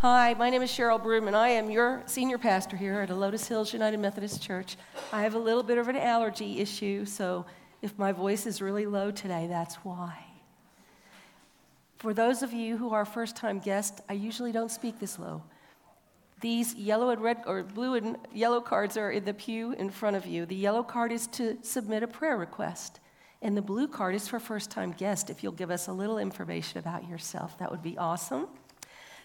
Hi, my name is Cheryl Broom, and I am your senior pastor here at Helotes Hills United Methodist Church. I have a little bit of an allergy issue, so if my voice is really low today, that's why. For those of you who are first time guests, I usually don't speak this low. These yellow and red, or blue and yellow cards are in the pew in front of you. The yellow card is to submit a prayer request, and the blue card is for first time guests. If you'll give us a little information about yourself, that would be awesome.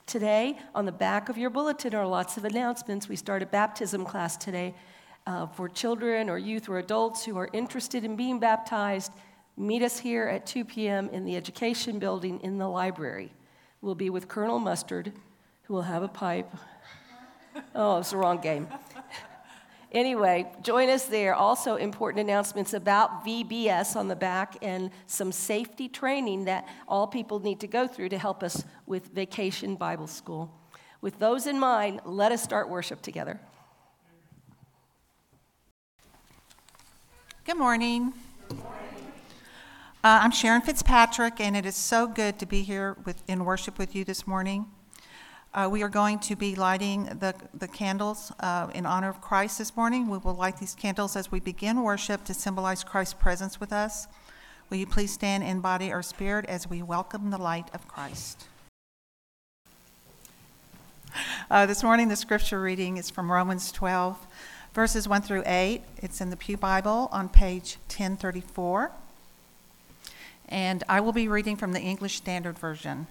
Today, on the back of your bulletin are lots of announcements. We start a baptism class today uh, for children or youth or adults who are interested in being baptized. Meet us here at 2 p.m. in the education building in the library. We'll be with Colonel Mustard, who will have a pipe. Oh, it's the wrong game. Anyway, join us there. Also, important announcements about VBS on the back and some safety training that all people need to go through to help us with Vacation Bible School. With those in mind, let us start worship together. Good morning. Uh, I'm Sharon Fitzpatrick, and it is so good to be here with, in worship with you this morning. Uh, we are going to be lighting the, the candles uh, in honor of Christ this morning. We will light these candles as we begin worship to symbolize Christ's presence with us. Will you please stand in body or spirit as we welcome the light of Christ? Uh, this morning, the scripture reading is from Romans 12, verses 1 through 8. It's in the Pew Bible on page 1034. And I will be reading from the English Standard Version.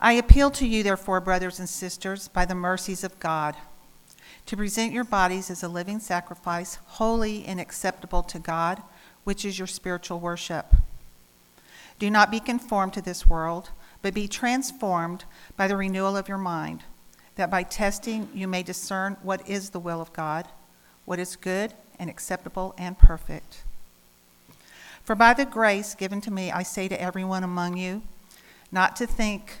I appeal to you, therefore, brothers and sisters, by the mercies of God, to present your bodies as a living sacrifice, holy and acceptable to God, which is your spiritual worship. Do not be conformed to this world, but be transformed by the renewal of your mind, that by testing you may discern what is the will of God, what is good and acceptable and perfect. For by the grace given to me, I say to everyone among you, not to think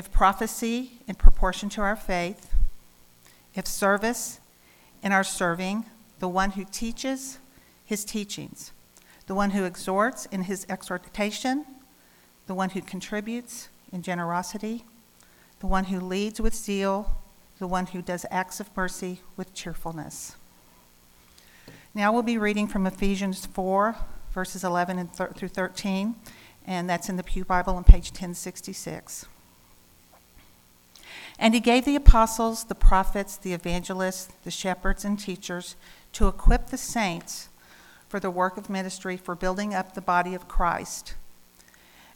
if prophecy in proportion to our faith, if service in our serving, the one who teaches his teachings, the one who exhorts in his exhortation, the one who contributes in generosity, the one who leads with zeal, the one who does acts of mercy with cheerfulness. Now we'll be reading from Ephesians 4, verses 11 through 13, and that's in the Pew Bible on page 1066. And he gave the apostles, the prophets, the evangelists, the shepherds, and teachers to equip the saints for the work of ministry for building up the body of Christ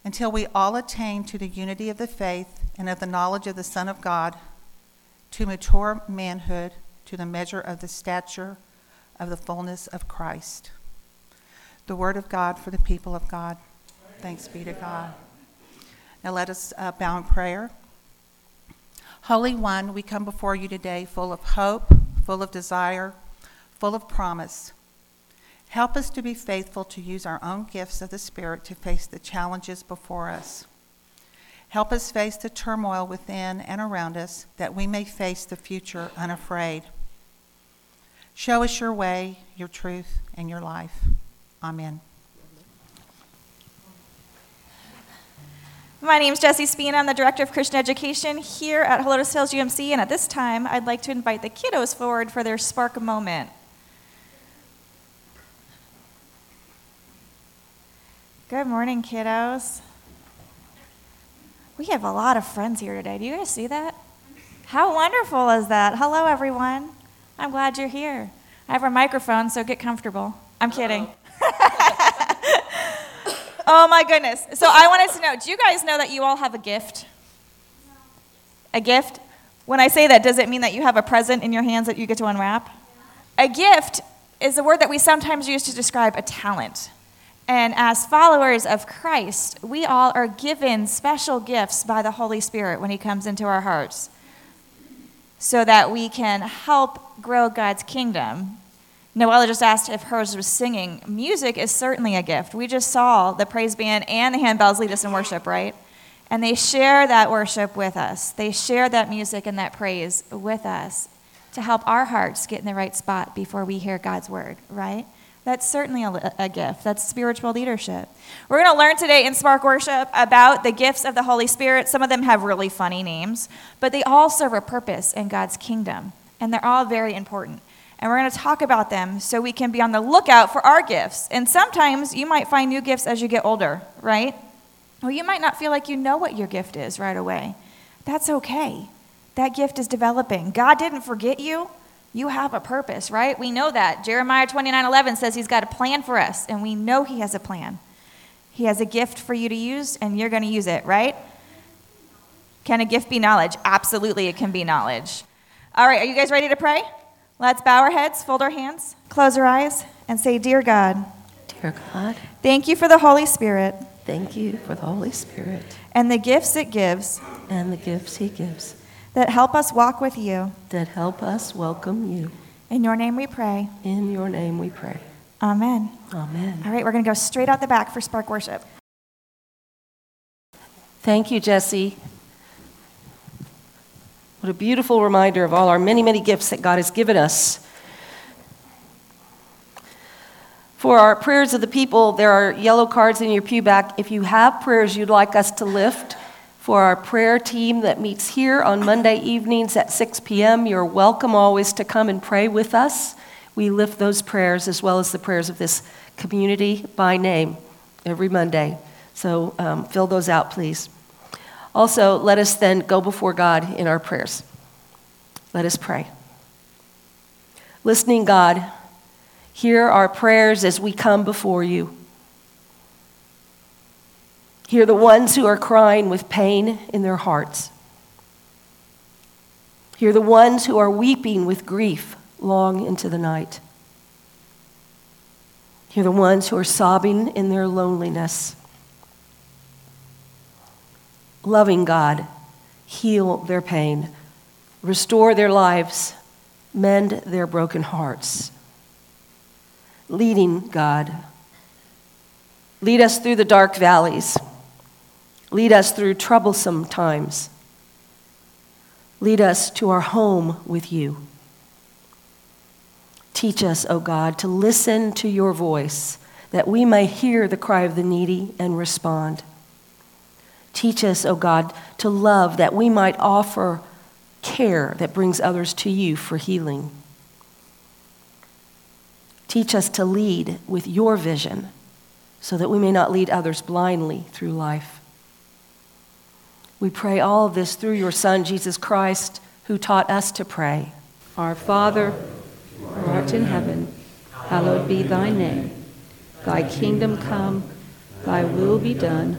until we all attain to the unity of the faith and of the knowledge of the Son of God, to mature manhood, to the measure of the stature of the fullness of Christ. The word of God for the people of God. Thanks be to God. Now let us uh, bow in prayer. Holy One, we come before you today full of hope, full of desire, full of promise. Help us to be faithful to use our own gifts of the Spirit to face the challenges before us. Help us face the turmoil within and around us that we may face the future unafraid. Show us your way, your truth, and your life. Amen. My name is Jessie Spina. I'm the Director of Christian Education here at Helotes Hills UMC, and at this time, I'd like to invite the kiddos forward for their Spark moment. Good morning, kiddos. We have a lot of friends here today. Do you guys see that? How wonderful is that? Hello, everyone. I'm glad you're here. I have a microphone, so get comfortable. I'm kidding. Oh my goodness. So I wanted to know do you guys know that you all have a gift? A gift? When I say that, does it mean that you have a present in your hands that you get to unwrap? A gift is a word that we sometimes use to describe a talent. And as followers of Christ, we all are given special gifts by the Holy Spirit when He comes into our hearts so that we can help grow God's kingdom. Noella just asked if hers was singing. Music is certainly a gift. We just saw the praise band and the handbells lead us in worship, right? And they share that worship with us. They share that music and that praise with us to help our hearts get in the right spot before we hear God's word, right? That's certainly a, a, gift. That's spiritual leadership. We're going to learn today in Spark Worship about the gifts of the Holy Spirit. Some of them have really funny names, but they all serve a purpose in God's kingdom, and they're all very important. And we're going to talk about them so we can be on the lookout for our gifts. And sometimes you might find new gifts as you get older, right? Well, you might not feel like you know what your gift is right away. That's okay. That gift is developing. God didn't forget you. You have a purpose, right? We know that. Jeremiah 29 11 says he's got a plan for us, and we know he has a plan. He has a gift for you to use, and you're going to use it, right? Can a gift be knowledge? Absolutely, it can be knowledge. All right, are you guys ready to pray? Let's bow our heads, fold our hands, close our eyes, and say, Dear God, Dear God, thank you for the Holy Spirit thank you for the Holy Spirit and the gifts it gives and the gifts He gives that help us walk with you. that help us welcome you. In your name we pray. In your name we pray. Amen. Amen. All right, we're going to go straight out the back for Spark Worship. Thank you, Jesse. What a beautiful reminder of all our many, many gifts that God has given us. For our prayers of the people, there are yellow cards in your pew back. If you have prayers you'd like us to lift for our prayer team that meets here on Monday evenings at 6 p.m., you're welcome always to come and pray with us. We lift those prayers as well as the prayers of this community by name every Monday. So um, fill those out, please. Also, let us then go before God in our prayers. Let us pray. Listening, God, hear our prayers as we come before you. Hear the ones who are crying with pain in their hearts. Hear the ones who are weeping with grief long into the night. Hear the ones who are sobbing in their loneliness. Loving God, heal their pain, restore their lives, mend their broken hearts. Leading God, lead us through the dark valleys, lead us through troublesome times, lead us to our home with you. Teach us, O oh God, to listen to your voice, that we may hear the cry of the needy and respond. Teach us, O oh God, to love that we might offer care that brings others to you for healing. Teach us to lead with your vision so that we may not lead others blindly through life. We pray all of this through your Son, Jesus Christ, who taught us to pray. Our Father, who art in heaven, hallowed be thy name. Thy kingdom come, thy will be done,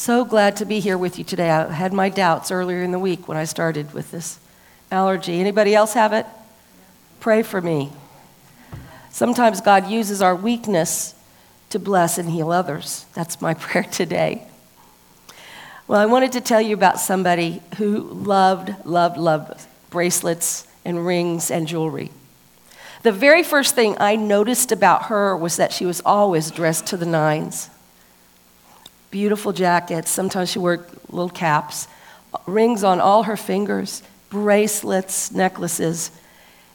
So glad to be here with you today. I had my doubts earlier in the week when I started with this allergy. Anybody else have it? Pray for me. Sometimes God uses our weakness to bless and heal others. That's my prayer today. Well, I wanted to tell you about somebody who loved, loved, loved bracelets and rings and jewelry. The very first thing I noticed about her was that she was always dressed to the nines. Beautiful jackets, sometimes she wore little caps, rings on all her fingers, bracelets, necklaces.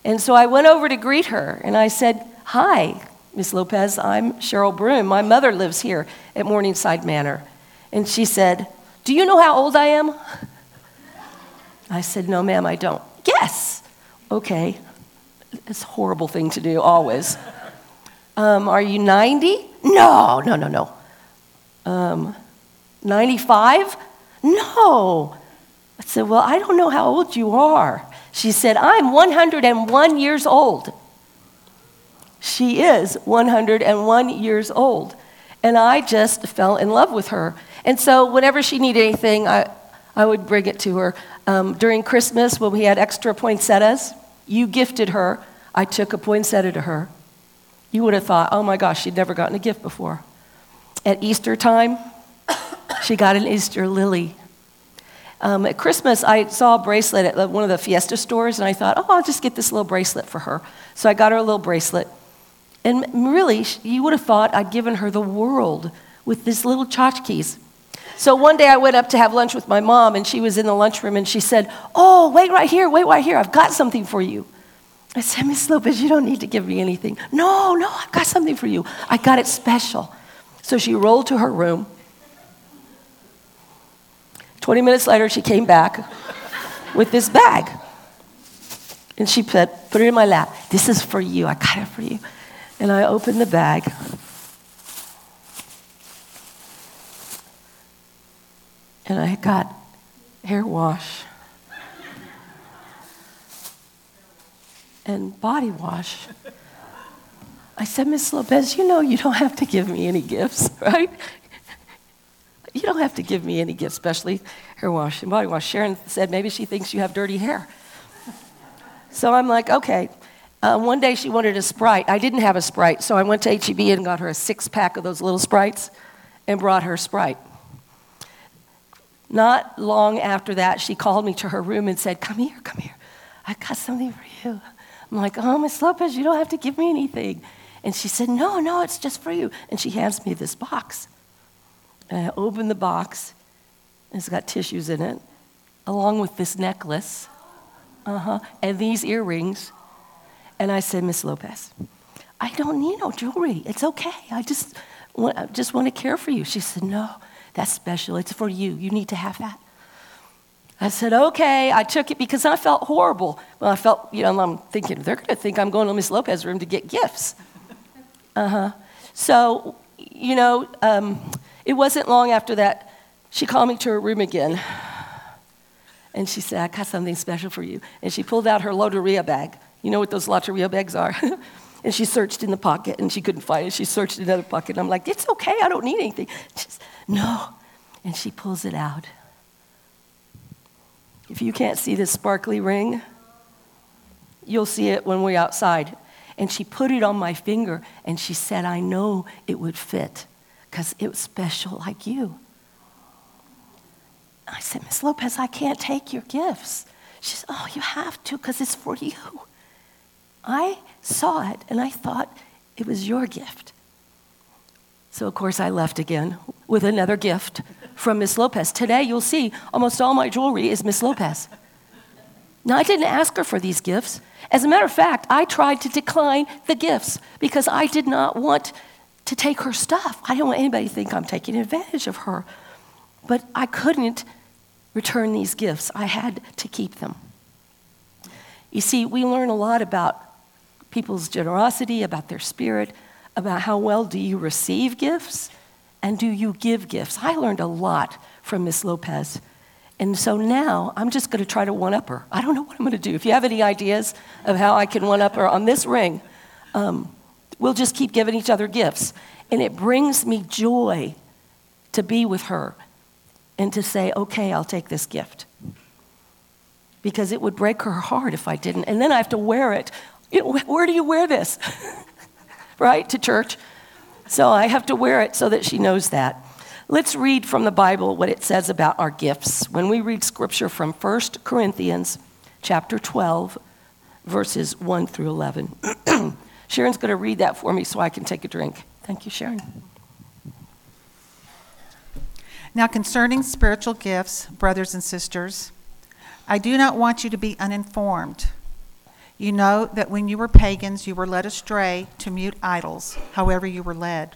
And so I went over to greet her and I said, Hi, Miss Lopez, I'm Cheryl Broom. My mother lives here at Morningside Manor. And she said, Do you know how old I am? I said, No, ma'am, I don't. Yes. Okay. It's a horrible thing to do, always. Um, are you 90? No, no, no, no. Um, 95? No. I said, Well, I don't know how old you are. She said, I'm 101 years old. She is 101 years old. And I just fell in love with her. And so, whenever she needed anything, I, I would bring it to her. Um, during Christmas, when we had extra poinsettias, you gifted her. I took a poinsettia to her. You would have thought, oh my gosh, she'd never gotten a gift before. At Easter time, she got an Easter lily. Um, at Christmas, I saw a bracelet at one of the Fiesta stores, and I thought, oh, I'll just get this little bracelet for her. So I got her a little bracelet. And really, you would have thought I'd given her the world with these little tchotchkes. So one day I went up to have lunch with my mom, and she was in the lunchroom, and she said, Oh, wait right here, wait right here, I've got something for you. I said, Miss Lopez, you don't need to give me anything. No, no, I've got something for you. I got it special. So she rolled to her room. 20 minutes later, she came back with this bag. And she put, put it in my lap. This is for you. I got it for you. And I opened the bag. And I got hair wash and body wash. I said, Miss Lopez, you know you don't have to give me any gifts, right? You don't have to give me any gifts, especially hair wash and body wash. Sharon said maybe she thinks you have dirty hair. So I'm like, okay. Uh, one day she wanted a Sprite. I didn't have a Sprite, so I went to HEB and got her a six pack of those little Sprites and brought her Sprite. Not long after that, she called me to her room and said, Come here, come here. I got something for you. I'm like, Oh, Miss Lopez, you don't have to give me anything. And she said, No, no, it's just for you. And she hands me this box. And I open the box, and it's got tissues in it, along with this necklace, uh-huh, and these earrings and I said, Miss Lopez, I don't need no jewelry. It's okay. I just want, I just want to care for you. She said, No, that's special. It's for you. You need to have that. I said, Okay. I took it because I felt horrible. Well, I felt, you know, I'm thinking, they're going to think I'm going to Miss Lopez's room to get gifts. Uh huh. So, you know, um, it wasn't long after that, she called me to her room again. And she said, I got something special for you. And she pulled out her Loteria bag. You know what those Loteria bags are? and she searched in the pocket and she couldn't find it. She searched another pocket. And I'm like, it's okay, I don't need anything. She's, no. And she pulls it out. If you can't see this sparkly ring, you'll see it when we're outside. And she put it on my finger and she said, I know it would fit because it was special like you. I said, Miss Lopez, I can't take your gifts. She said, Oh, you have to because it's for you. I saw it and I thought it was your gift. So, of course, I left again with another gift from Miss Lopez. Today, you'll see almost all my jewelry is Miss Lopez. Now, I didn't ask her for these gifts. As a matter of fact, I tried to decline the gifts because I did not want to take her stuff. I don't want anybody to think I'm taking advantage of her. But I couldn't return these gifts, I had to keep them. You see, we learn a lot about people's generosity, about their spirit, about how well do you receive gifts and do you give gifts. I learned a lot from Miss Lopez. And so now I'm just going to try to one up her. I don't know what I'm going to do. If you have any ideas of how I can one up her on this ring, um, we'll just keep giving each other gifts. And it brings me joy to be with her and to say, okay, I'll take this gift. Because it would break her heart if I didn't. And then I have to wear it you know, where do you wear this? right? To church. So I have to wear it so that she knows that. Let's read from the Bible what it says about our gifts. When we read scripture from 1 Corinthians chapter 12, verses 1 through 11. Sharon's going to read that for me so I can take a drink. Thank you, Sharon. Now, concerning spiritual gifts, brothers and sisters, I do not want you to be uninformed. You know that when you were pagans, you were led astray to mute idols, however, you were led.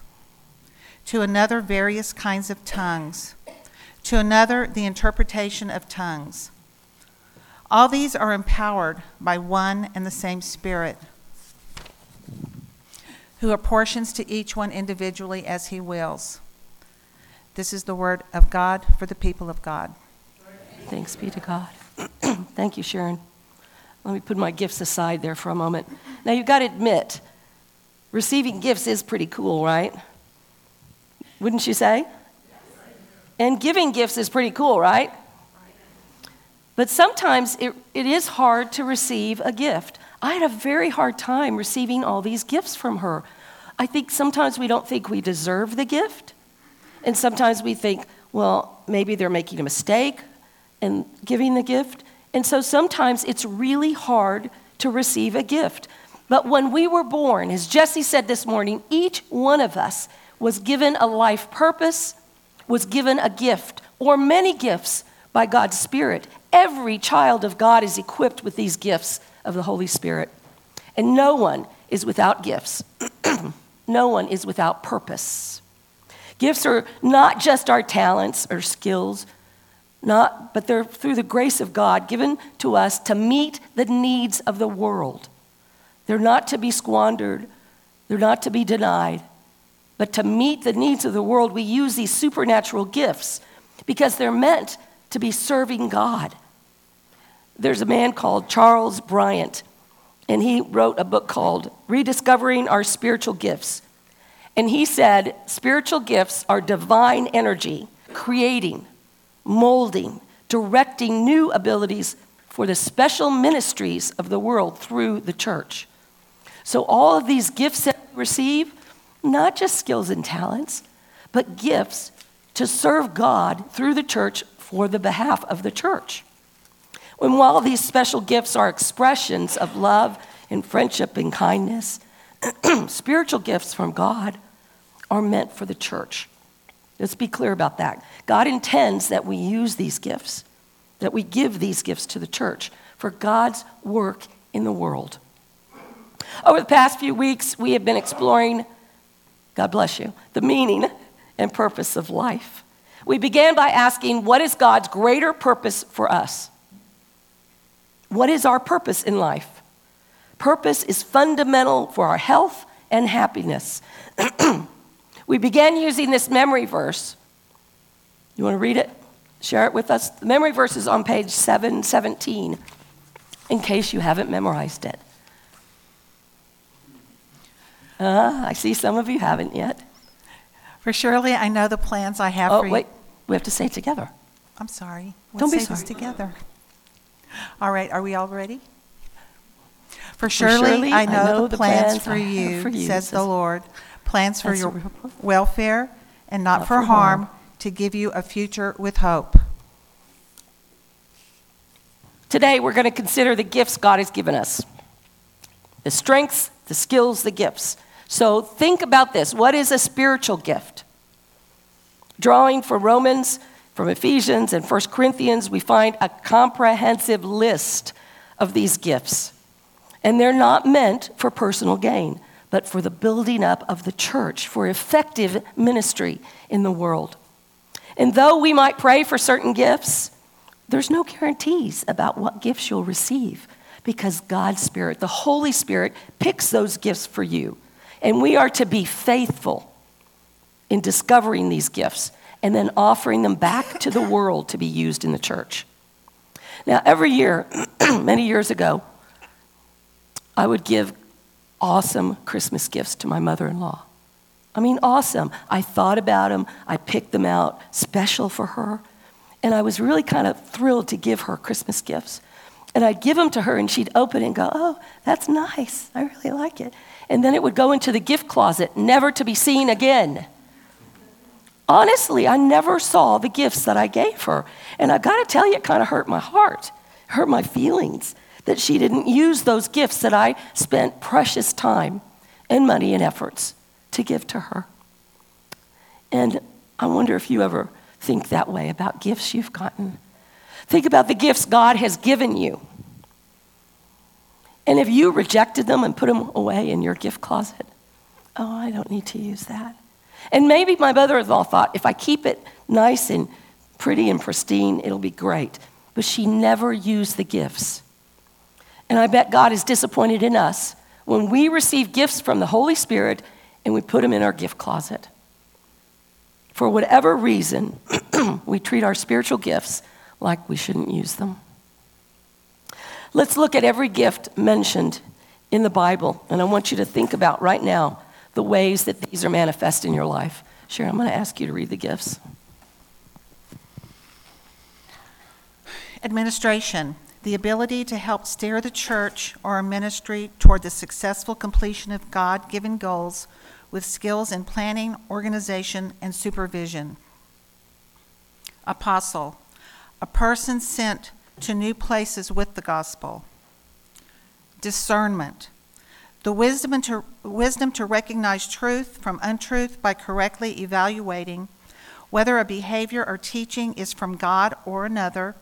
to another various kinds of tongues, to another the interpretation of tongues. All these are empowered by one and the same Spirit, who apportions to each one individually as he wills. This is the word of God for the people of God. Thanks be to God. Thank you, Sharon. Let me put my gifts aside there for a moment. Now, you've got to admit, receiving gifts is pretty cool, right? Wouldn't you say? And giving gifts is pretty cool, right? But sometimes it, it is hard to receive a gift. I had a very hard time receiving all these gifts from her. I think sometimes we don't think we deserve the gift. And sometimes we think, well, maybe they're making a mistake in giving the gift. And so sometimes it's really hard to receive a gift. But when we were born, as Jesse said this morning, each one of us was given a life purpose, was given a gift, or many gifts by God's Spirit. Every child of God is equipped with these gifts of the Holy Spirit. And no one is without gifts, no one is without purpose. Gifts are not just our talents or skills, not, but they're through the grace of God given to us to meet the needs of the world. They're not to be squandered, they're not to be denied. But to meet the needs of the world, we use these supernatural gifts because they're meant to be serving God. There's a man called Charles Bryant, and he wrote a book called Rediscovering Our Spiritual Gifts. And he said spiritual gifts are divine energy, creating, molding, directing new abilities for the special ministries of the world through the church. So, all of these gifts that we receive not just skills and talents, but gifts to serve God through the church for the behalf of the church. And while these special gifts are expressions of love and friendship and kindness, spiritual gifts from God are meant for the church. Let's be clear about that. God intends that we use these gifts, that we give these gifts to the church for God's work in the world. Over the past few weeks, we have been exploring God bless you, the meaning and purpose of life. We began by asking, What is God's greater purpose for us? What is our purpose in life? Purpose is fundamental for our health and happiness. we began using this memory verse. You want to read it? Share it with us? The memory verse is on page 717, in case you haven't memorized it. Uh, I see some of you haven't yet. For surely I know the plans I have Oh, for you. Oh, wait, we have to say it together. I'm sorry. Let's Don't be say this sorry. together. All right, are we all ready? For surely surely I know the plans for you, for you, says the Lord, plans for your welfare and not Not for for harm, harm. to give you a future with hope. Today, we're going to consider the gifts God has given us the strengths, the skills, the gifts. So think about this what is a spiritual gift? Drawing from Romans, from Ephesians, and 1 Corinthians, we find a comprehensive list of these gifts. And they're not meant for personal gain, but for the building up of the church, for effective ministry in the world. And though we might pray for certain gifts, there's no guarantees about what gifts you'll receive because God's Spirit, the Holy Spirit, picks those gifts for you. And we are to be faithful in discovering these gifts and then offering them back to the world to be used in the church. Now, every year, many years ago, I would give awesome Christmas gifts to my mother in law. I mean, awesome. I thought about them, I picked them out, special for her. And I was really kind of thrilled to give her Christmas gifts. And I'd give them to her, and she'd open it and go, Oh, that's nice. I really like it. And then it would go into the gift closet, never to be seen again. Honestly, I never saw the gifts that I gave her. And I got to tell you, it kind of hurt my heart, hurt my feelings that she didn't use those gifts that I spent precious time and money and efforts to give to her. And I wonder if you ever think that way about gifts you've gotten. Think about the gifts God has given you. And if you rejected them and put them away in your gift closet, oh, I don't need to use that. And maybe my mother in law thought if I keep it nice and pretty and pristine, it'll be great. But she never used the gifts. And I bet God is disappointed in us when we receive gifts from the Holy Spirit and we put them in our gift closet. For whatever reason, we treat our spiritual gifts like we shouldn't use them. Let's look at every gift mentioned in the Bible, and I want you to think about right now the ways that these are manifest in your life. Sharon, I'm going to ask you to read the gifts. Administration, the ability to help steer the church or a ministry toward the successful completion of God given goals with skills in planning, organization, and supervision. Apostle, a person sent to new places with the gospel. Discernment, the wisdom to, wisdom to recognize truth from untruth by correctly evaluating whether a behavior or teaching is from God or another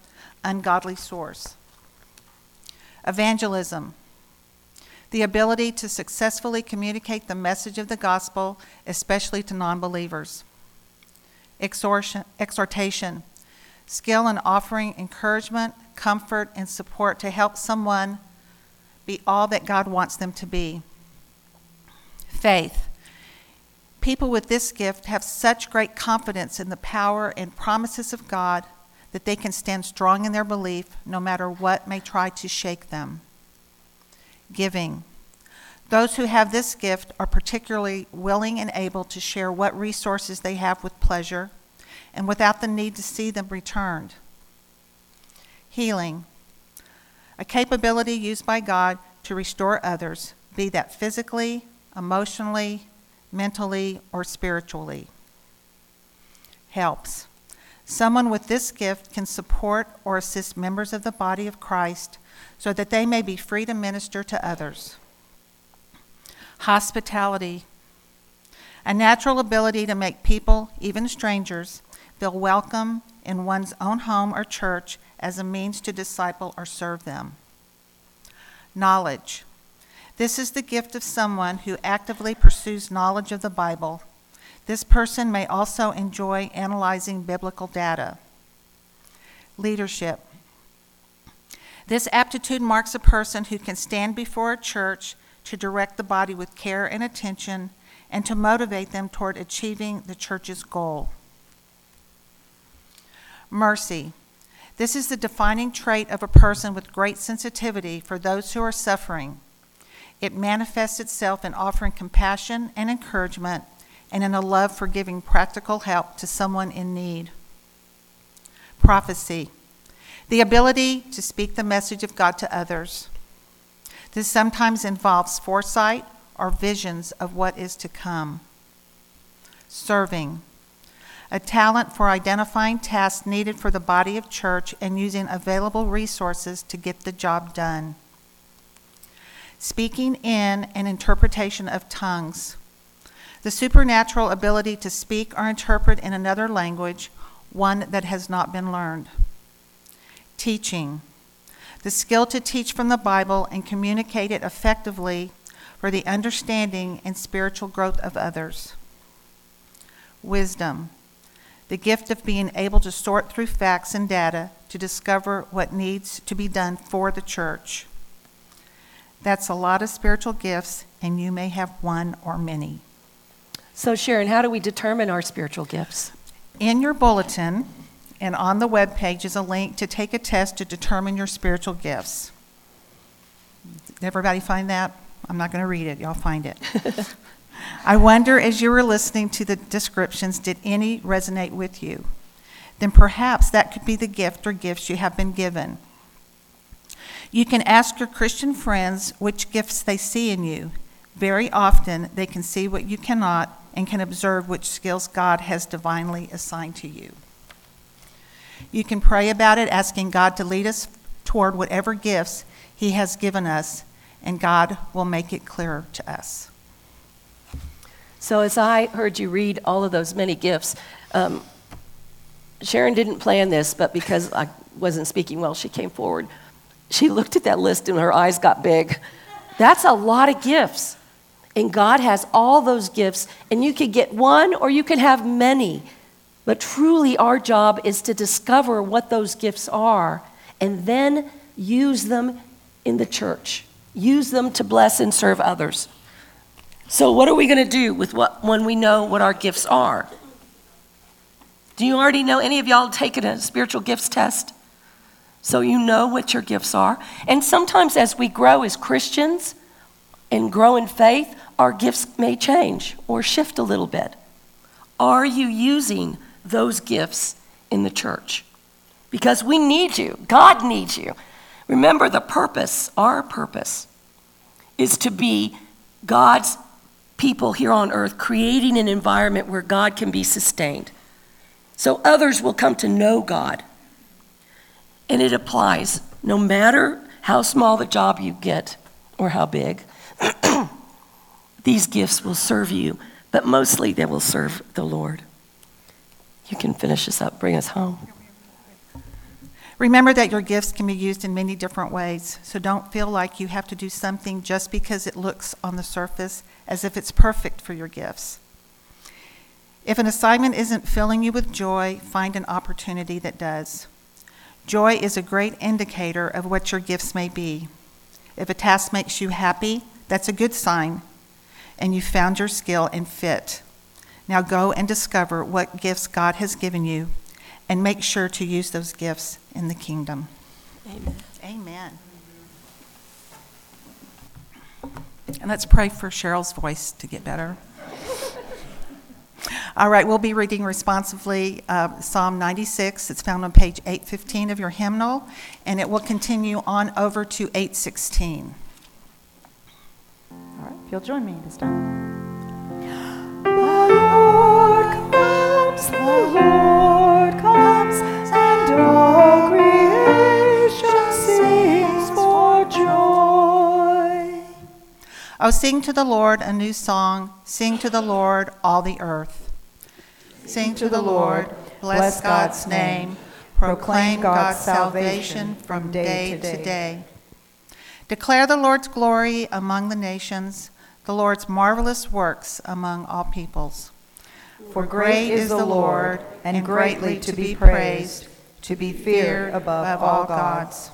ungodly source. Evangelism, the ability to successfully communicate the message of the gospel, especially to non believers. Exhortation, skill in offering encouragement, comfort, and support to help someone be all that God wants them to be. Faith. People with this gift have such great confidence in the power and promises of God that they can stand strong in their belief no matter what may try to shake them. Giving. Those who have this gift are particularly willing and able to share what resources they have with pleasure and without the need to see them returned. Healing a capability used by God to restore others, be that physically, emotionally, mentally, or spiritually. Helps. Someone with this gift can support or assist members of the body of Christ so that they may be free to minister to others. Hospitality. A natural ability to make people, even strangers, feel welcome in one's own home or church as a means to disciple or serve them. Knowledge. This is the gift of someone who actively pursues knowledge of the Bible. This person may also enjoy analyzing biblical data. Leadership. This aptitude marks a person who can stand before a church to direct the body with care and attention and to motivate them toward achieving the church's goal. Mercy. This is the defining trait of a person with great sensitivity for those who are suffering. It manifests itself in offering compassion and encouragement and in a love for giving practical help to someone in need. Prophecy, the ability to speak the message of God to others. This sometimes involves foresight or visions of what is to come. Serving, a talent for identifying tasks needed for the body of church and using available resources to get the job done. Speaking in and interpretation of tongues. The supernatural ability to speak or interpret in another language, one that has not been learned. Teaching. The skill to teach from the Bible and communicate it effectively for the understanding and spiritual growth of others. Wisdom the gift of being able to sort through facts and data to discover what needs to be done for the church. That's a lot of spiritual gifts, and you may have one or many. So, Sharon, how do we determine our spiritual gifts? In your bulletin and on the web page is a link to take a test to determine your spiritual gifts. Everybody find that? I'm not going to read it. Y'all find it. I wonder as you were listening to the descriptions, did any resonate with you? Then perhaps that could be the gift or gifts you have been given. You can ask your Christian friends which gifts they see in you. Very often, they can see what you cannot and can observe which skills God has divinely assigned to you. You can pray about it, asking God to lead us toward whatever gifts He has given us, and God will make it clearer to us. So, as I heard you read all of those many gifts, um, Sharon didn't plan this, but because I wasn't speaking well, she came forward. She looked at that list and her eyes got big. That's a lot of gifts. And God has all those gifts, and you could get one or you can have many. But truly, our job is to discover what those gifts are and then use them in the church. Use them to bless and serve others. So, what are we going to do with what, when we know what our gifts are? Do you already know? Any of y'all taken a spiritual gifts test? So you know what your gifts are. And sometimes as we grow as Christians and grow in faith, our gifts may change or shift a little bit. Are you using those gifts in the church? Because we need you, God needs you. Remember, the purpose, our purpose, is to be God's people here on earth, creating an environment where God can be sustained. So others will come to know God. And it applies no matter how small the job you get or how big. These gifts will serve you, but mostly they will serve the Lord. You can finish this up, bring us home. Remember that your gifts can be used in many different ways, so don't feel like you have to do something just because it looks on the surface as if it's perfect for your gifts. If an assignment isn't filling you with joy, find an opportunity that does. Joy is a great indicator of what your gifts may be. If a task makes you happy, that's a good sign, and you found your skill and fit. Now go and discover what gifts God has given you and make sure to use those gifts in the kingdom. Amen. Amen. And let's pray for Cheryl's voice to get better. All right, we'll be reading responsively uh, Psalm 96. It's found on page 815 of your hymnal, and it will continue on over to 816. All right, if you'll join me this time. The Lord comes, the Lord Oh, sing to the Lord a new song. Sing to the Lord, all the earth. Sing to the Lord, bless God's name. Proclaim God's salvation from day to day. Declare the Lord's glory among the nations, the Lord's marvelous works among all peoples. For great is the Lord, and greatly to be praised, to be feared above all gods.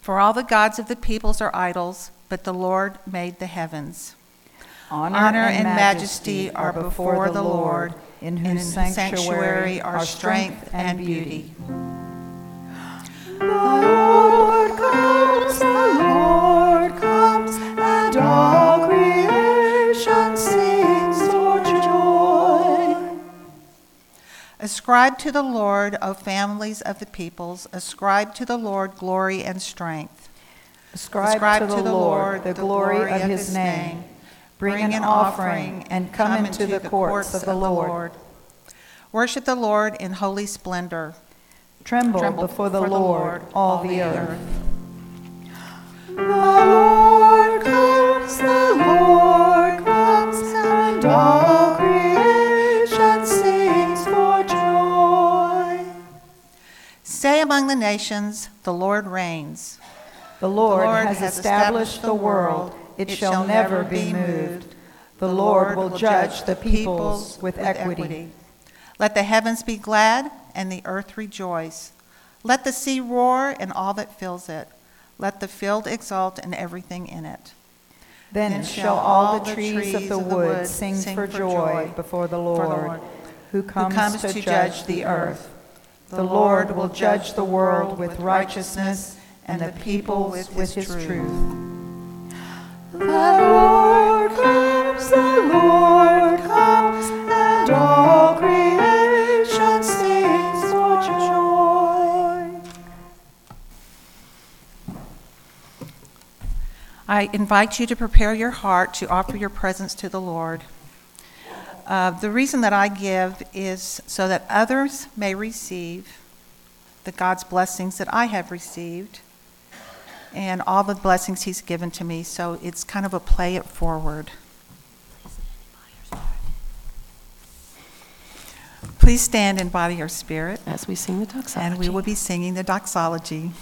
For all the gods of the peoples are idols, but the Lord made the heavens. Honor and majesty are before the Lord, in whose sanctuary are strength and beauty. The Lord comes, the Lord comes, and all creation sings for joy. Ascribe to the Lord, O families of the peoples, ascribe to the Lord glory and strength. Ascribe to the Lord the glory of his name. Bring an offering and come into the courts of the Lord. Worship the Lord in holy splendor. Tremble before the Lord, all the earth. The Lord comes, the Lord comes, and all creation sings for joy. Say among the nations, the Lord reigns. The Lord has established the world, it shall never be moved. The Lord will judge the peoples with equity. Let the heavens be glad and the earth rejoice. Let the sea roar and all that fills it. Let the field exult and everything in it. Then shall all the trees of the wood sing for joy before the Lord, who comes to judge the earth. The Lord will judge the world with righteousness and the people with his truth. The Lord comes, the Lord comes, and all creation sings for joy. I invite you to prepare your heart to offer your presence to the Lord. Uh, the reason that I give is so that others may receive the God's blessings that I have received and all the blessings He's given to me. So it's kind of a play it forward. Please stand in body or spirit, As we sing the doxology. and we will be singing the doxology.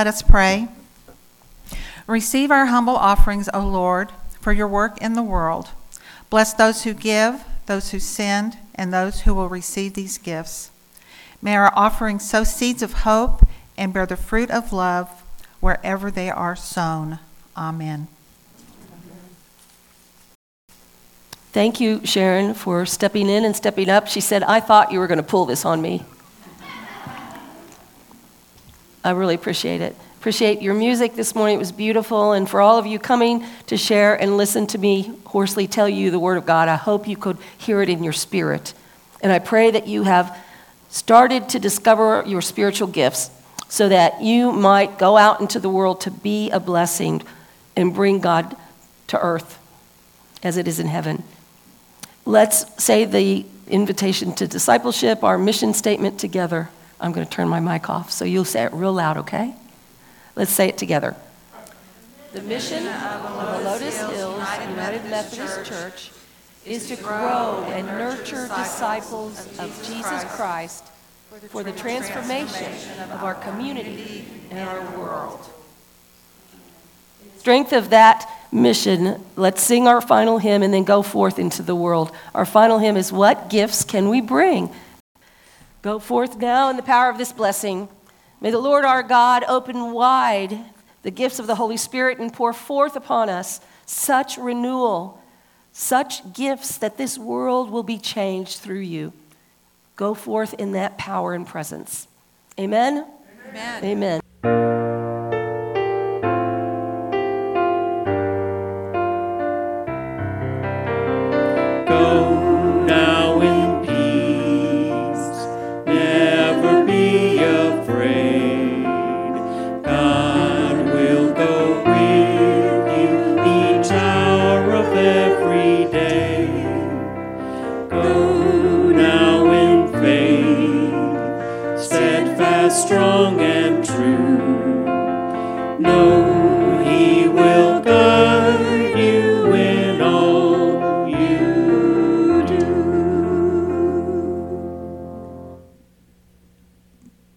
Let us pray. Receive our humble offerings, O Lord, for your work in the world. Bless those who give, those who send, and those who will receive these gifts. May our offerings sow seeds of hope and bear the fruit of love wherever they are sown. Amen. Thank you, Sharon, for stepping in and stepping up. She said, I thought you were going to pull this on me. I really appreciate it. Appreciate your music this morning. It was beautiful. And for all of you coming to share and listen to me hoarsely tell you the Word of God, I hope you could hear it in your spirit. And I pray that you have started to discover your spiritual gifts so that you might go out into the world to be a blessing and bring God to earth as it is in heaven. Let's say the invitation to discipleship, our mission statement together. I'm going to turn my mic off so you'll say it real loud, okay? Let's say it together. The mission of the Helotes Hills United Methodist Church is to grow and nurture disciples of Jesus Christ for the transformation of our community and our world. Strength of that mission, let's sing our final hymn and then go forth into the world. Our final hymn is What Gifts Can We Bring? Go forth now in the power of this blessing. May the Lord our God open wide the gifts of the Holy Spirit and pour forth upon us such renewal, such gifts that this world will be changed through you. Go forth in that power and presence. Amen? Amen. Amen. Go